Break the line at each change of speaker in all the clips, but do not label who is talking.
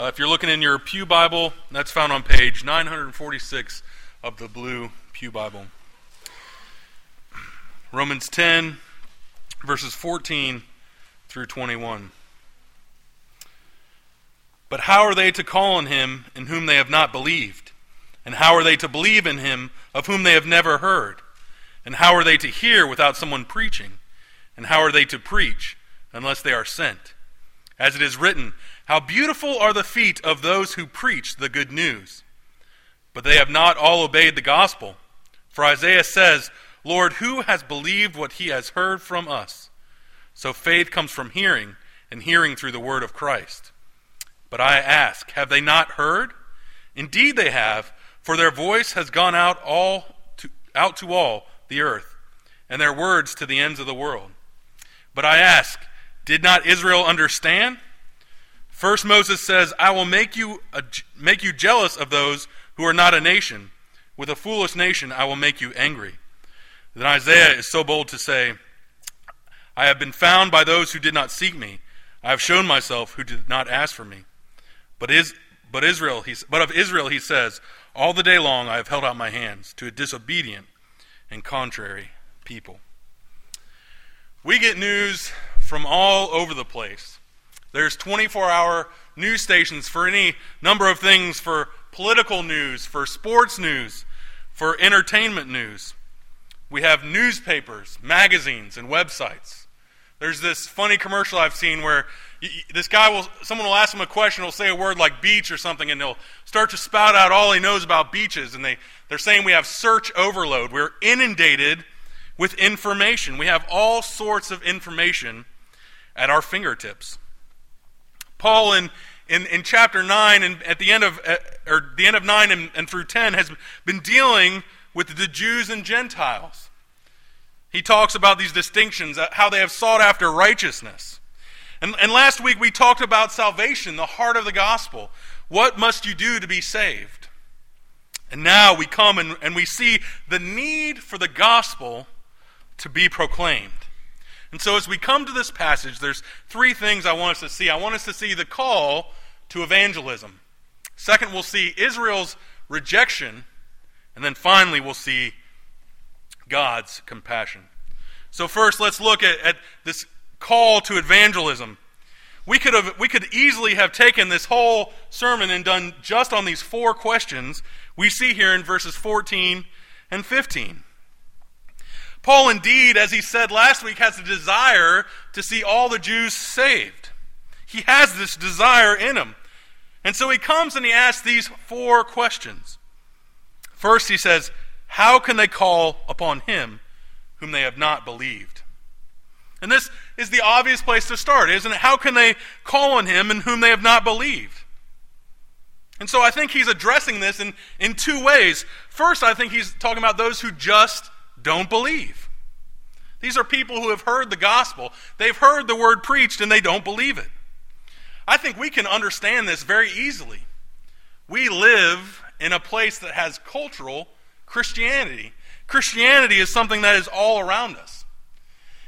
Uh, if you're looking in your Pew Bible, that's found on page 946 of the Blue Pew Bible. Romans 10, verses 14 through 21. But how are they to call on him in whom they have not believed? And how are they to believe in him of whom they have never heard? And how are they to hear without someone preaching? And how are they to preach unless they are sent? As it is written, How beautiful are the feet of those who preach the good news! But they have not all obeyed the gospel. For Isaiah says, Lord, who has believed what he has heard from us? So faith comes from hearing, and hearing through the word of Christ. But I ask, have they not heard? Indeed they have, for their voice has gone out all to, out to all the earth, and their words to the ends of the world. But I ask, did not Israel understand? First Moses says, I will make you, a, make you jealous of those who are not a nation. With a foolish nation I will make you angry. Then Isaiah is so bold to say, I have been found by those who did not seek me. I have shown myself who did not ask for me. But, is, but, Israel, he, but of Israel he says, All the day long I have held out my hands to a disobedient and contrary people. We get news from all over the place. There's 24 hour news stations for any number of things for political news, for sports news, for entertainment news. We have newspapers, magazines, and websites. There's this funny commercial I've seen where this guy will, someone will ask him a question, he'll say a word like beach or something, and he'll start to spout out all he knows about beaches. And they, they're saying we have search overload. We're inundated with information. We have all sorts of information at our fingertips. Paul in, in, in chapter 9 and at the end of, uh, or the end of 9 and, and through 10 has been dealing with the Jews and Gentiles. He talks about these distinctions, uh, how they have sought after righteousness and, and last week we talked about salvation, the heart of the gospel. What must you do to be saved? And now we come and, and we see the need for the gospel to be proclaimed. And so as we come to this passage, there's three things I want us to see. I want us to see the call to evangelism. Second, we'll see Israel's rejection. And then finally, we'll see God's compassion. So, first, let's look at, at this call to evangelism. We could, have, we could easily have taken this whole sermon and done just on these four questions we see here in verses 14 and 15. Paul, indeed, as he said last week, has a desire to see all the Jews saved. He has this desire in him. And so he comes and he asks these four questions. First, he says, How can they call upon him whom they have not believed? And this is the obvious place to start, isn't it? How can they call on him in whom they have not believed? And so I think he's addressing this in, in two ways. First, I think he's talking about those who just don't believe. These are people who have heard the gospel, they've heard the word preached, and they don't believe it. I think we can understand this very easily. We live in a place that has cultural Christianity. Christianity is something that is all around us.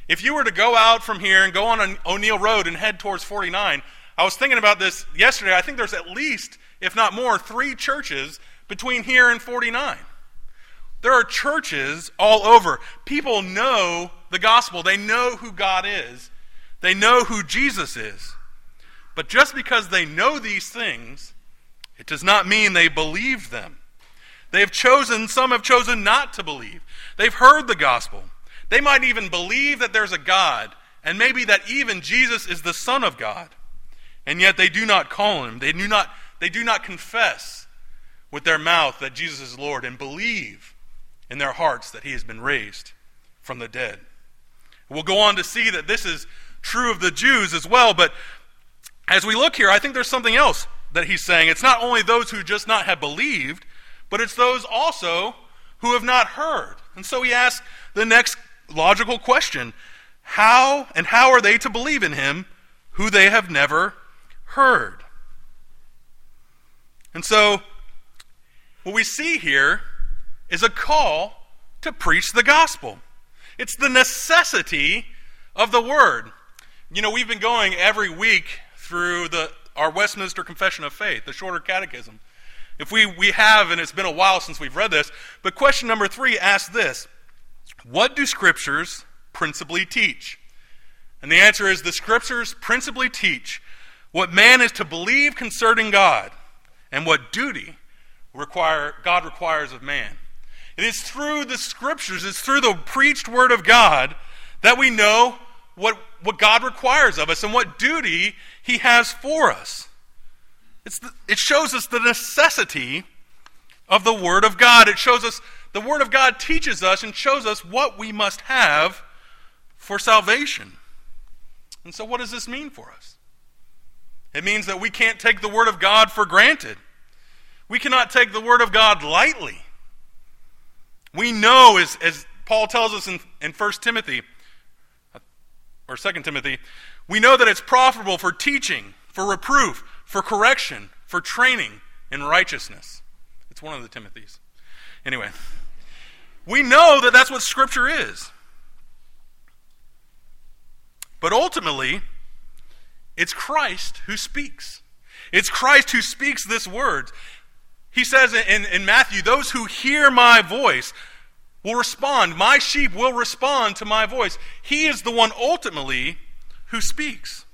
If you were to go out from here and go on O'Neill Road and head towards 49, I was thinking about this yesterday. I think there's at least, if not more, three churches between here and 49. There are churches all over. People know the gospel, they know who God is, they know who Jesus is. But just because they know these things, it does not mean they believe them. They have chosen, some have chosen not to believe. They've heard the gospel. They might even believe that there's a God, and maybe that even Jesus is the Son of God. And yet they do not call him. They do not, they do not confess with their mouth that Jesus is Lord and believe in their hearts that he has been raised from the dead. We'll go on to see that this is true of the Jews as well, but as we look here, I think there's something else that he's saying. It's not only those who just not have believed, but it's those also who have not heard. And so he asks the next logical question how and how are they to believe in him who they have never heard? And so, what we see here is a call to preach the gospel. It's the necessity of the word. You know, we've been going every week through the our Westminster Confession of Faith, the shorter catechism. If we, we have, and it's been a while since we've read this, but question number three asks this What do scriptures principally teach? And the answer is the scriptures principally teach what man is to believe concerning God and what duty require, God requires of man. It is through the scriptures, it's through the preached word of God that we know what, what God requires of us and what duty he has for us. The, it shows us the necessity of the Word of God. It shows us, the Word of God teaches us and shows us what we must have for salvation. And so, what does this mean for us? It means that we can't take the Word of God for granted. We cannot take the Word of God lightly. We know, as, as Paul tells us in, in 1 Timothy, or 2 Timothy, we know that it's profitable for teaching, for reproof, for correction, for training in righteousness. It's one of the Timothys. Anyway, we know that that's what Scripture is. But ultimately, it's Christ who speaks. It's Christ who speaks this word. He says in, in Matthew, Those who hear my voice will respond. My sheep will respond to my voice. He is the one ultimately who speaks.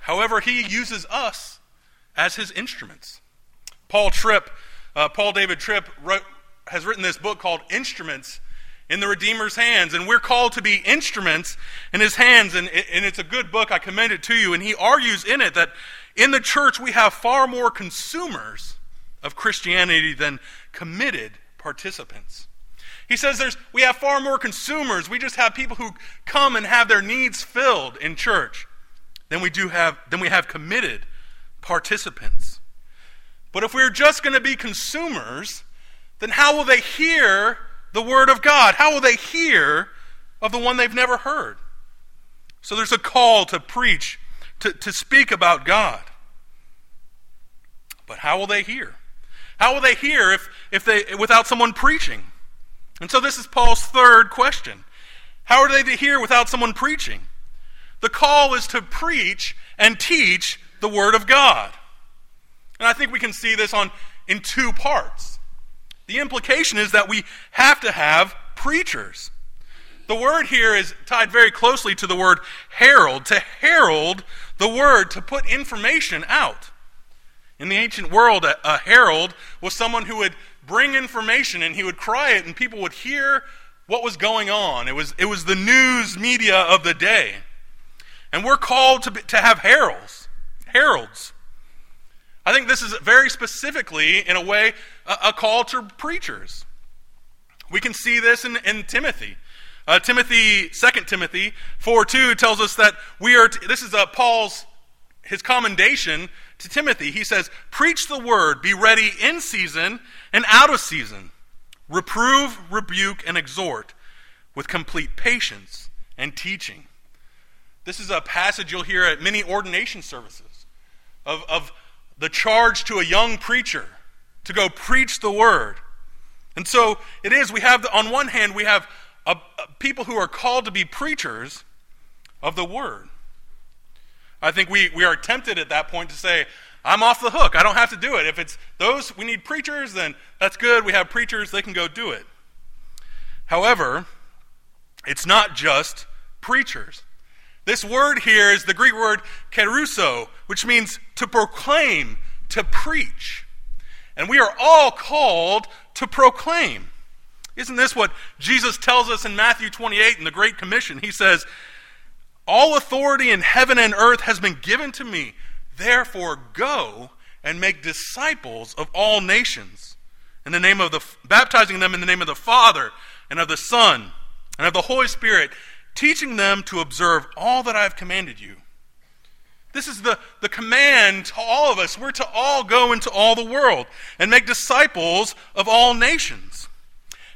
However, he uses us as his instruments. Paul Tripp, uh, Paul David Tripp, wrote, has written this book called Instruments in the Redeemer's Hands, and we're called to be instruments in his hands, and, and it's a good book. I commend it to you. And he argues in it that in the church we have far more consumers of Christianity than committed participants. He says there's, we have far more consumers. We just have people who come and have their needs filled in church than we do have than we have committed participants. But if we're just going to be consumers, then how will they hear the word of God? How will they hear of the one they've never heard? So there's a call to preach, to, to speak about God. But how will they hear? How will they hear if, if they without someone preaching? And so this is Paul's third question. How are they to hear without someone preaching? The call is to preach and teach the Word of God. And I think we can see this on, in two parts. The implication is that we have to have preachers. The word here is tied very closely to the word herald, to herald the word, to put information out. In the ancient world, a, a herald was someone who would bring information and he would cry it, and people would hear what was going on. It was, it was the news media of the day. And we're called to, be, to have heralds. Heralds. I think this is very specifically, in a way, a, a call to preachers. We can see this in, in Timothy. Uh, Timothy, 2 Timothy 4 2 tells us that we are, t- this is uh, Paul's, his commendation to Timothy. He says, Preach the word, be ready in season and out of season. Reprove, rebuke, and exhort with complete patience and teaching. This is a passage you'll hear at many ordination services of, of the charge to a young preacher to go preach the word. And so it is, we have, the, on one hand, we have a, a people who are called to be preachers of the word. I think we, we are tempted at that point to say, I'm off the hook. I don't have to do it. If it's those, we need preachers, then that's good. We have preachers, they can go do it. However, it's not just preachers. This word here is the Greek word kerusso, which means to proclaim, to preach. And we are all called to proclaim. Isn't this what Jesus tells us in Matthew 28 in the Great Commission? He says, All authority in heaven and earth has been given to me. Therefore, go and make disciples of all nations, in the name of the baptizing them in the name of the Father and of the Son and of the Holy Spirit, teaching them to observe all that I have commanded you. This is the, the command to all of us. We're to all go into all the world and make disciples of all nations.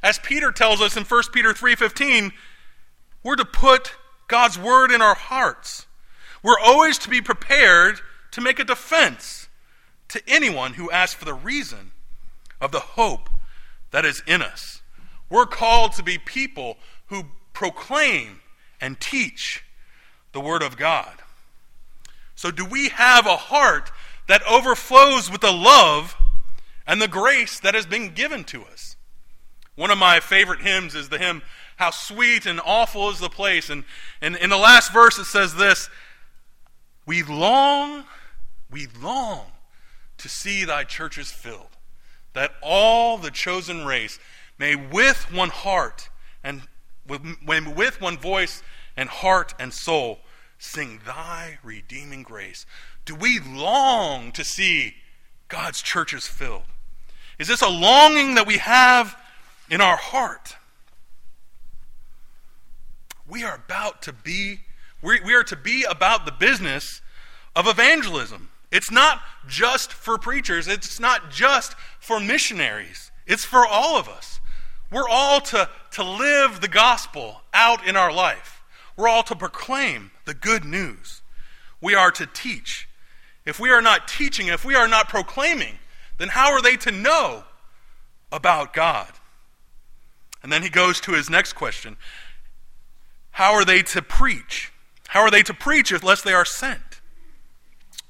As Peter tells us in 1 Peter 3:15, we're to put God's word in our hearts. We're always to be prepared to make a defense to anyone who asks for the reason of the hope that is in us. We're called to be people who proclaim and teach the Word of God. So, do we have a heart that overflows with the love and the grace that has been given to us? One of my favorite hymns is the hymn, How Sweet and Awful is the Place. And, and in the last verse, it says this We long, we long to see thy churches filled, that all the chosen race may with one heart and with, with one voice and heart and soul sing thy redeeming grace. Do we long to see God's churches filled? Is this a longing that we have in our heart? We are about to be, we, we are to be about the business of evangelism. It's not just for preachers, it's not just for missionaries, it's for all of us. We're all to, to live the gospel out in our life. We're all to proclaim the good news. We are to teach. If we are not teaching, if we are not proclaiming, then how are they to know about God? And then he goes to his next question How are they to preach? How are they to preach unless they are sent?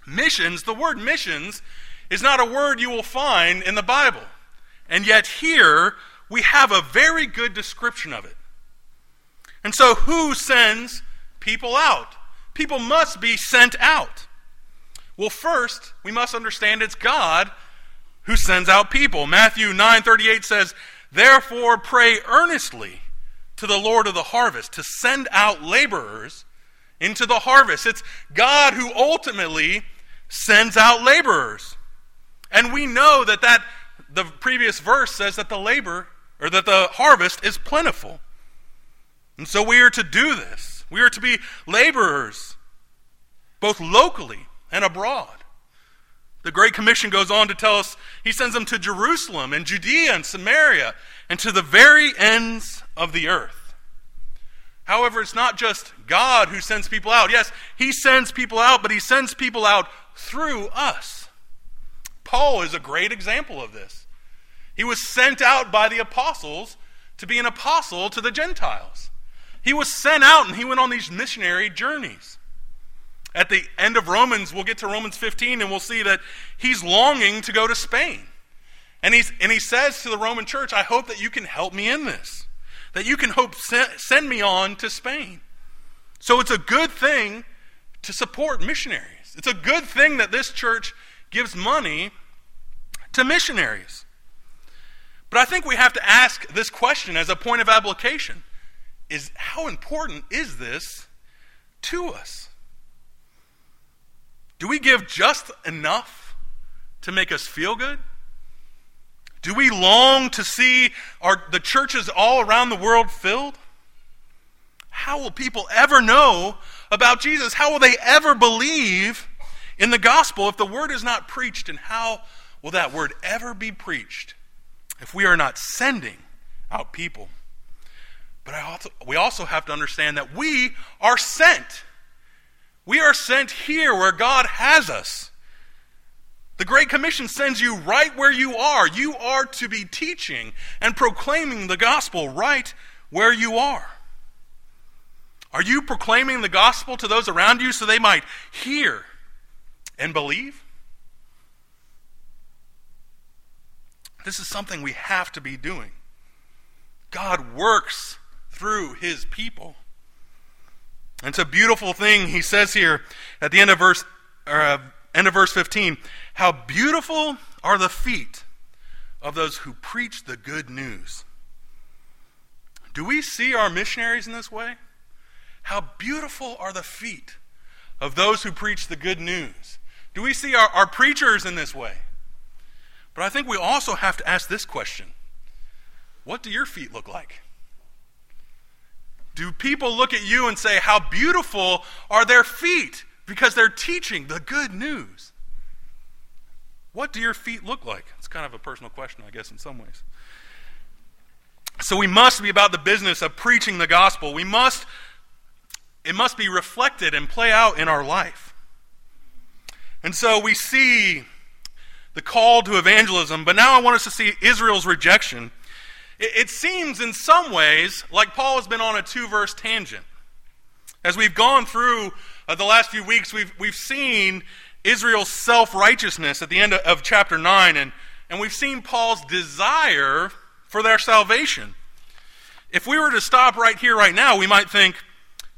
Missions, the word missions, is not a word you will find in the Bible. And yet, here we have a very good description of it. And so, who sends people out? People must be sent out. Well, first, we must understand it's God who sends out people. Matthew 9:38 says, "Therefore pray earnestly to the Lord of the harvest to send out laborers into the harvest." It's God who ultimately sends out laborers. And we know that that the previous verse says that the labor or that the harvest is plentiful. And so we are to do this. We are to be laborers, both locally and abroad. The Great Commission goes on to tell us he sends them to Jerusalem and Judea and Samaria and to the very ends of the earth. However, it's not just God who sends people out. Yes, he sends people out, but he sends people out through us. Paul is a great example of this. He was sent out by the apostles to be an apostle to the Gentiles. He was sent out and he went on these missionary journeys. At the end of Romans, we'll get to Romans 15 and we'll see that he's longing to go to Spain. And, he's, and he says to the Roman church, I hope that you can help me in this, that you can hope send me on to Spain. So it's a good thing to support missionaries. It's a good thing that this church gives money to missionaries. But I think we have to ask this question as a point of application is how important is this to us? Do we give just enough to make us feel good? Do we long to see our, the churches all around the world filled? How will people ever know about Jesus? How will they ever believe in the gospel if the word is not preached? And how will that word ever be preached if we are not sending out people? But also, we also have to understand that we are sent. We are sent here where God has us. The Great Commission sends you right where you are. You are to be teaching and proclaiming the gospel right where you are. Are you proclaiming the gospel to those around you so they might hear and believe? This is something we have to be doing. God works through his people. It's a beautiful thing he says here at the end of verse or, uh, end of verse 15, how beautiful are the feet of those who preach the good news. Do we see our missionaries in this way? How beautiful are the feet of those who preach the good news. Do we see our, our preachers in this way? But I think we also have to ask this question What do your feet look like? Do people look at you and say, How beautiful are their feet? Because they're teaching the good news. What do your feet look like? It's kind of a personal question, I guess, in some ways. So we must be about the business of preaching the gospel. We must, it must be reflected and play out in our life. And so we see the call to evangelism, but now I want us to see Israel's rejection it seems in some ways like Paul has been on a two verse tangent. As we've gone through uh, the last few weeks, we've, we've seen Israel's self righteousness at the end of, of chapter 9, and, and we've seen Paul's desire for their salvation. If we were to stop right here, right now, we might think,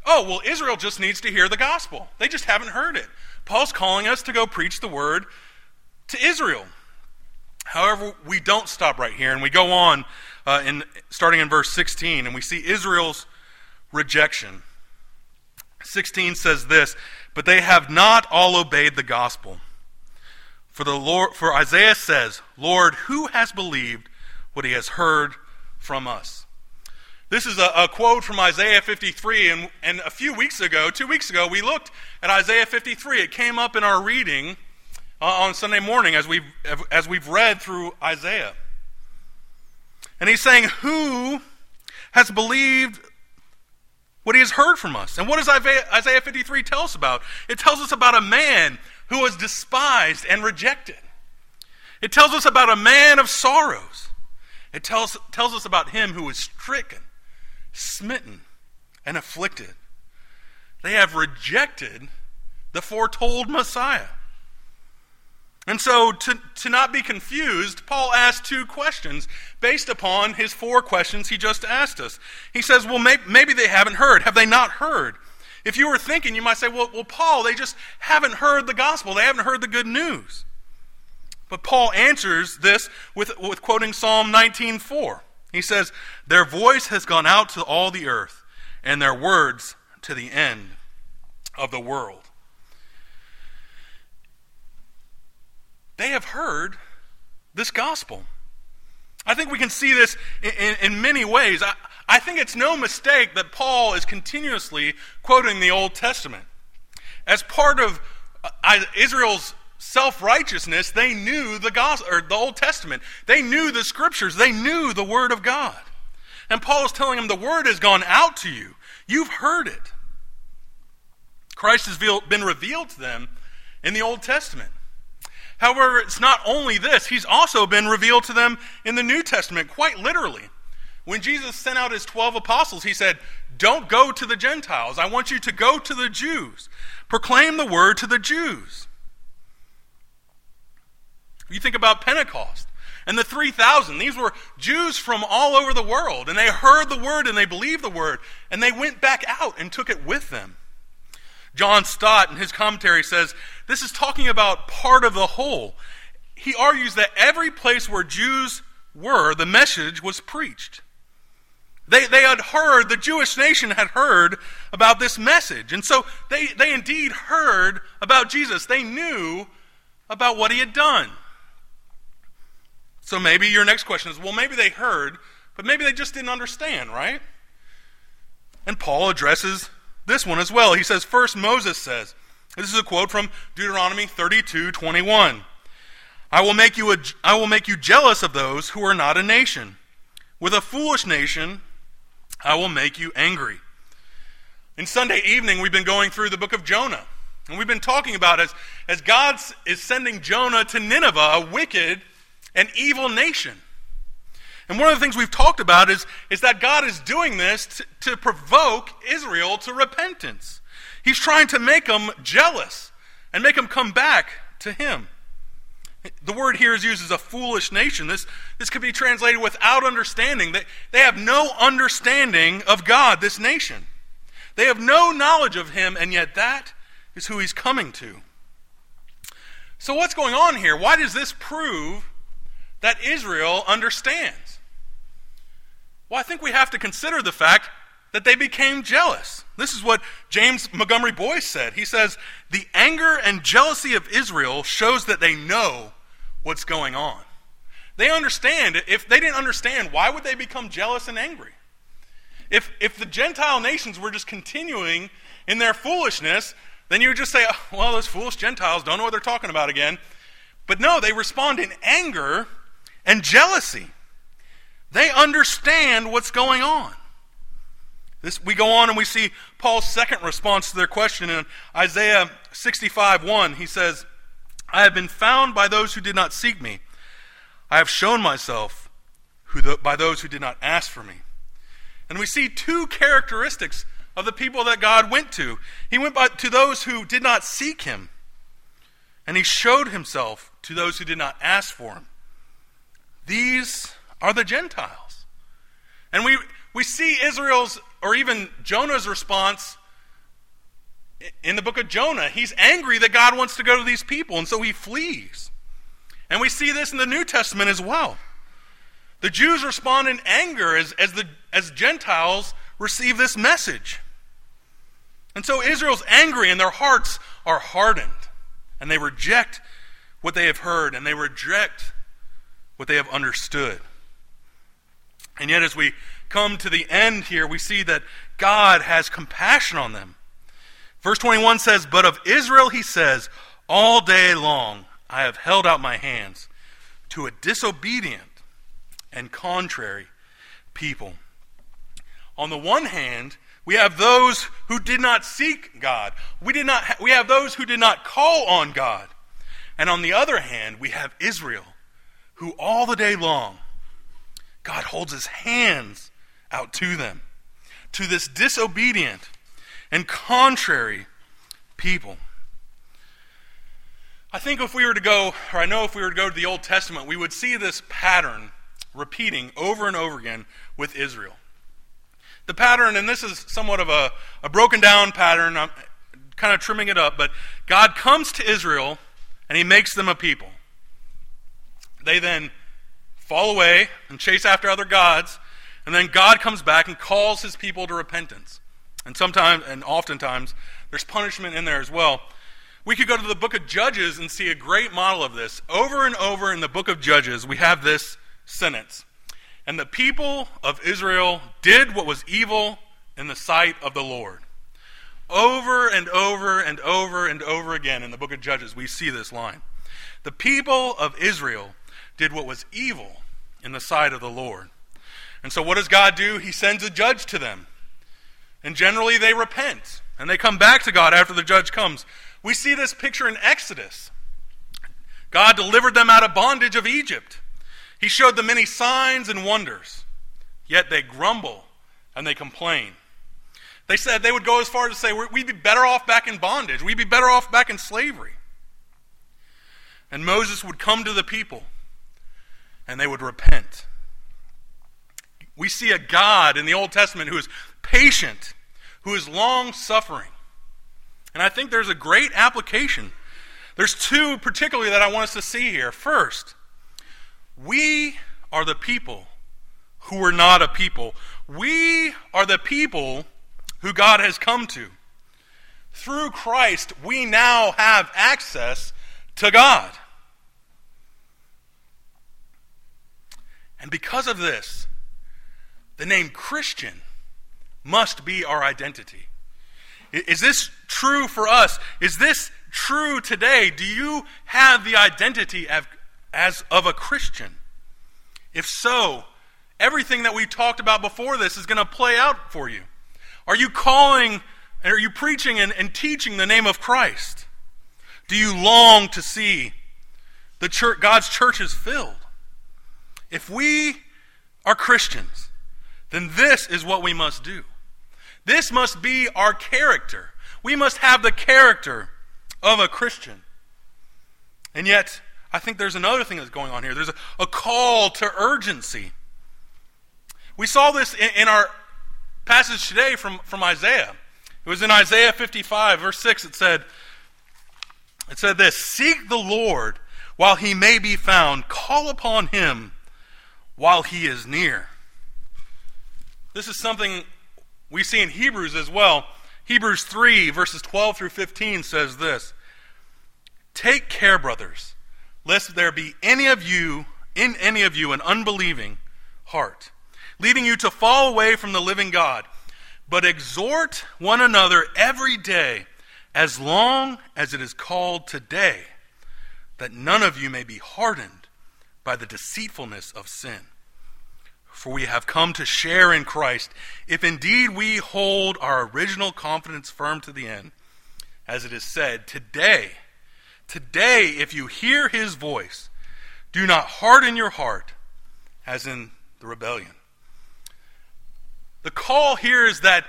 oh, well, Israel just needs to hear the gospel. They just haven't heard it. Paul's calling us to go preach the word to Israel. However, we don't stop right here, and we go on uh, in, starting in verse 16, and we see Israel's rejection. 16 says this, but they have not all obeyed the gospel. For the Lord for Isaiah says, Lord, who has believed what he has heard from us? This is a, a, quote from Isaiah 53, and, and a few weeks ago, two weeks ago, we looked at Isaiah 53. It came up in our reading uh, on Sunday morning as we've, as we've read through Isaiah. And he's saying, Who has believed what he has heard from us? And what does Isaiah 53 tell us about? It tells us about a man who was despised and rejected. It tells us about a man of sorrows. It tells, tells us about him who was stricken, smitten, and afflicted. They have rejected the foretold Messiah. And so, to, to not be confused, Paul asks two questions based upon his four questions he just asked us. He says, Well, may, maybe they haven't heard. Have they not heard? If you were thinking, you might say, well, well, Paul, they just haven't heard the gospel. They haven't heard the good news. But Paul answers this with, with quoting Psalm 19.4. He says, Their voice has gone out to all the earth, and their words to the end of the world. They have heard this gospel. I think we can see this in, in, in many ways. I, I think it's no mistake that Paul is continuously quoting the Old Testament. As part of uh, Israel's self righteousness, they knew the gospel or the Old Testament. They knew the scriptures. They knew the Word of God. And Paul is telling them the Word has gone out to you. You've heard it. Christ has been revealed to them in the Old Testament. However, it's not only this, he's also been revealed to them in the New Testament, quite literally. When Jesus sent out his 12 apostles, he said, Don't go to the Gentiles. I want you to go to the Jews. Proclaim the word to the Jews. You think about Pentecost and the 3,000. These were Jews from all over the world, and they heard the word and they believed the word, and they went back out and took it with them. John Stott, in his commentary, says this is talking about part of the whole. He argues that every place where Jews were, the message was preached. They, they had heard, the Jewish nation had heard about this message. And so they, they indeed heard about Jesus. They knew about what he had done. So maybe your next question is well, maybe they heard, but maybe they just didn't understand, right? And Paul addresses this one as well. He says, First, Moses says, this is a quote from Deuteronomy 32 21. I will, make you a, I will make you jealous of those who are not a nation. With a foolish nation, I will make you angry. In Sunday evening, we've been going through the book of Jonah. And we've been talking about as, as God is sending Jonah to Nineveh, a wicked and evil nation. And one of the things we've talked about is, is that God is doing this to, to provoke Israel to repentance. He's trying to make them jealous and make them come back to Him. The word here is used as a foolish nation. This, this could be translated without understanding. They, they have no understanding of God, this nation. They have no knowledge of Him, and yet that is who He's coming to. So, what's going on here? Why does this prove that Israel understands? Well, I think we have to consider the fact that they became jealous. This is what James Montgomery Boice said. He says, The anger and jealousy of Israel shows that they know what's going on. They understand. If they didn't understand, why would they become jealous and angry? If, if the Gentile nations were just continuing in their foolishness, then you would just say, oh, well, those foolish Gentiles don't know what they're talking about again. But no, they respond in anger and jealousy. They understand what's going on. This, we go on and we see Paul's second response to their question in Isaiah 65 1. He says, I have been found by those who did not seek me. I have shown myself the, by those who did not ask for me. And we see two characteristics of the people that God went to. He went by, to those who did not seek him, and he showed himself to those who did not ask for him. These are the Gentiles. And we, we see Israel's, or even Jonah's response in the book of Jonah. He's angry that God wants to go to these people, and so he flees. And we see this in the New Testament as well. The Jews respond in anger as, as, the, as Gentiles receive this message. And so Israel's angry, and their hearts are hardened, and they reject what they have heard, and they reject what they have understood. And yet, as we come to the end here, we see that God has compassion on them. Verse 21 says, But of Israel he says, All day long I have held out my hands to a disobedient and contrary people. On the one hand, we have those who did not seek God. We, did not ha- we have those who did not call on God. And on the other hand, we have Israel, who all the day long, God holds his hands out to them, to this disobedient and contrary people. I think if we were to go, or I know if we were to go to the Old Testament, we would see this pattern repeating over and over again with Israel. The pattern, and this is somewhat of a, a broken down pattern, I'm kind of trimming it up, but God comes to Israel and he makes them a people. They then fall away and chase after other gods, and then God comes back and calls his people to repentance. And sometimes, and oftentimes, there's punishment in there as well. We could go to the book of Judges and see a great model of this. Over and over in the book of Judges, we have this sentence And the people of Israel did what was evil in the sight of the Lord. Over and over and over and over again in the book of Judges, we see this line. The people of Israel did what was evil in the sight of the Lord. And so, what does God do? He sends a judge to them. And generally, they repent and they come back to God after the judge comes. We see this picture in Exodus. God delivered them out of bondage of Egypt. He showed them many signs and wonders. Yet they grumble and they complain. They said they would go as far as to say, we'd be better off back in bondage. We'd be better off back in slavery. And Moses would come to the people and they would repent. We see a God in the Old Testament who is patient, who is long suffering. And I think there's a great application. There's two particularly that I want us to see here. First, we are the people who are not a people. We are the people who God has come to. Through Christ, we now have access to God. And because of this, the name Christian must be our identity. Is this true for us? Is this true today? Do you have the identity of, as of a Christian? If so, everything that we talked about before this is going to play out for you. Are you calling, are you preaching and, and teaching the name of Christ? Do you long to see the church, God's church is filled? If we are Christians, then this is what we must do. This must be our character. We must have the character of a Christian. And yet, I think there's another thing that's going on here. There's a, a call to urgency. We saw this in, in, our passage today from, from Isaiah. It was in Isaiah 55, verse 6. It said, it said this Seek the Lord while he may be found, call upon him while he is near. This is something we see in Hebrews as well. Hebrews 3, verses 12 through 15 says this Take care, brothers, lest there be any of you, in any of you, an unbelieving heart, leading you to fall away from the living God. But exhort one another every day, as long as it is called today, that none of you may be hardened by the deceitfulness of sin for we have come to share in Christ, if indeed we hold our original confidence firm to the end. As it is said, today, today, if you hear his voice, do not harden your heart as in the rebellion. The call here is that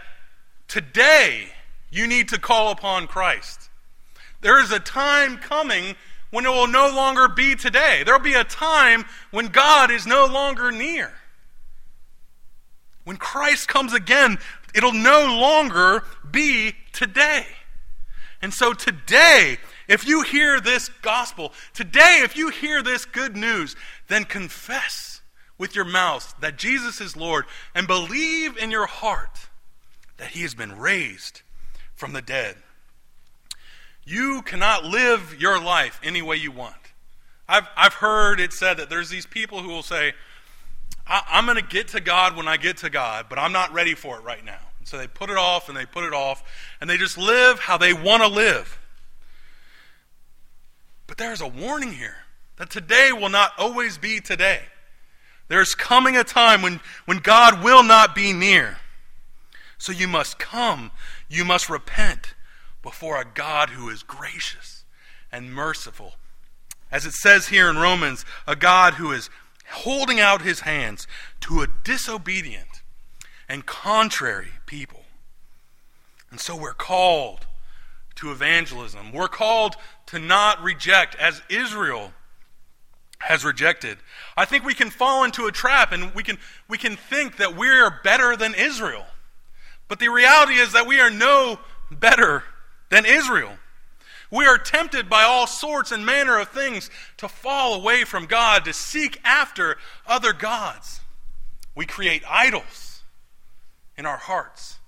Today, you need to call upon Christ. There is a time coming when it will no longer be today. There will be a time when God is no longer near. When Christ comes again, it'll no longer be today. And so today, if you hear this gospel, today, if you hear this good news, then confess with your mouth that Jesus is Lord and believe in your heart that he has been raised from the dead. You cannot live your life any way you want. I've, I've heard it said that there's these people who will say, I, am going to get to God when I get to God, but I'm not ready for it right now. And so they put it off and they put it off, and they just live how they want to live. But there's a warning here that today will not always be today. There's coming a time when, when God will not be near. So you must come, you must repent before a God who is gracious and merciful. As it says here in Romans, a God who is holding out his hands to a disobedient and contrary people. And so we're called to evangelism. We're called to not reject as Israel has rejected. I think we can fall into a trap and we can, we can think that we are better than Israel. But the reality is that we are no better than Israel. We are tempted by all sorts and manner of things to fall away from God, to seek after other gods. We create idols in our hearts.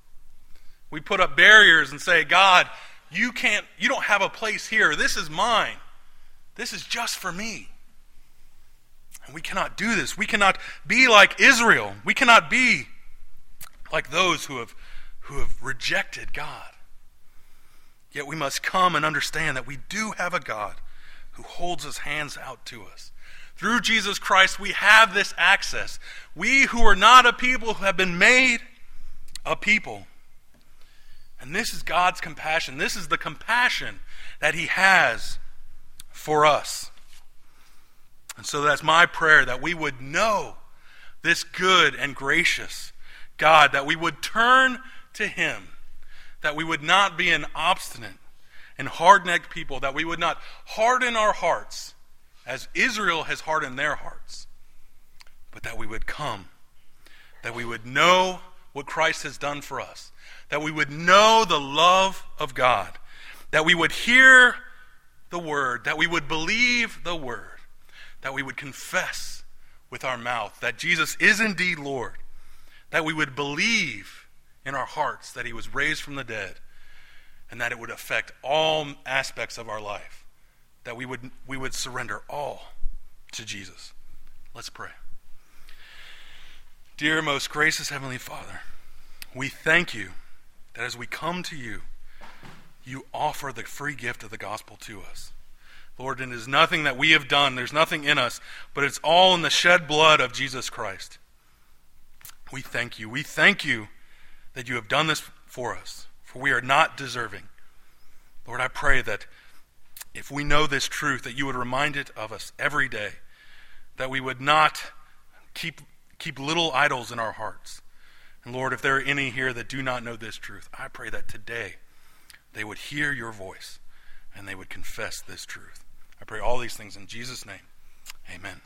We put up barriers and say, God, you can't you don't have a place here. This is mine. This is just for me. And we cannot do this. We cannot be like Israel. We cannot be like those who have who have rejected God. Yet we must come and understand that we do have a God who holds his hands out to us. Through Jesus Christ, we have this access. We who are not a people who have been made a people. And this is God's compassion. This is the compassion that he has for us. And so that's my prayer that we would know this good and gracious God, that we would turn to him that we would not be an obstinate and hard necked people, that we would not harden our hearts as Israel has hardened their hearts, but that we would come, that we would know what Christ has done for us, that we would know the love of God, that we would hear the word, that we would believe the word, that we would confess with our mouth that Jesus is indeed Lord, that we would believe in our hearts that he was raised from the dead and that it would affect all aspects of our life, that we would, we would surrender all to Jesus. Let's pray. Dear, most gracious Heavenly Father, we thank you that as we come to you, you offer the free gift of the gospel to us. Lord, it is nothing that we have done, there's nothing in us, but it's all in the shed blood of Jesus Christ. We thank you. We thank you that you have done this for us, for we are not deserving. Lord, I pray that if we know this truth, that you would remind it of us every day, that we would not keep, keep little idols in our hearts. And Lord, if there are any here that do not know this truth, I pray that today they would hear your voice and they would confess this truth. I pray all these things in Jesus' name. Amen.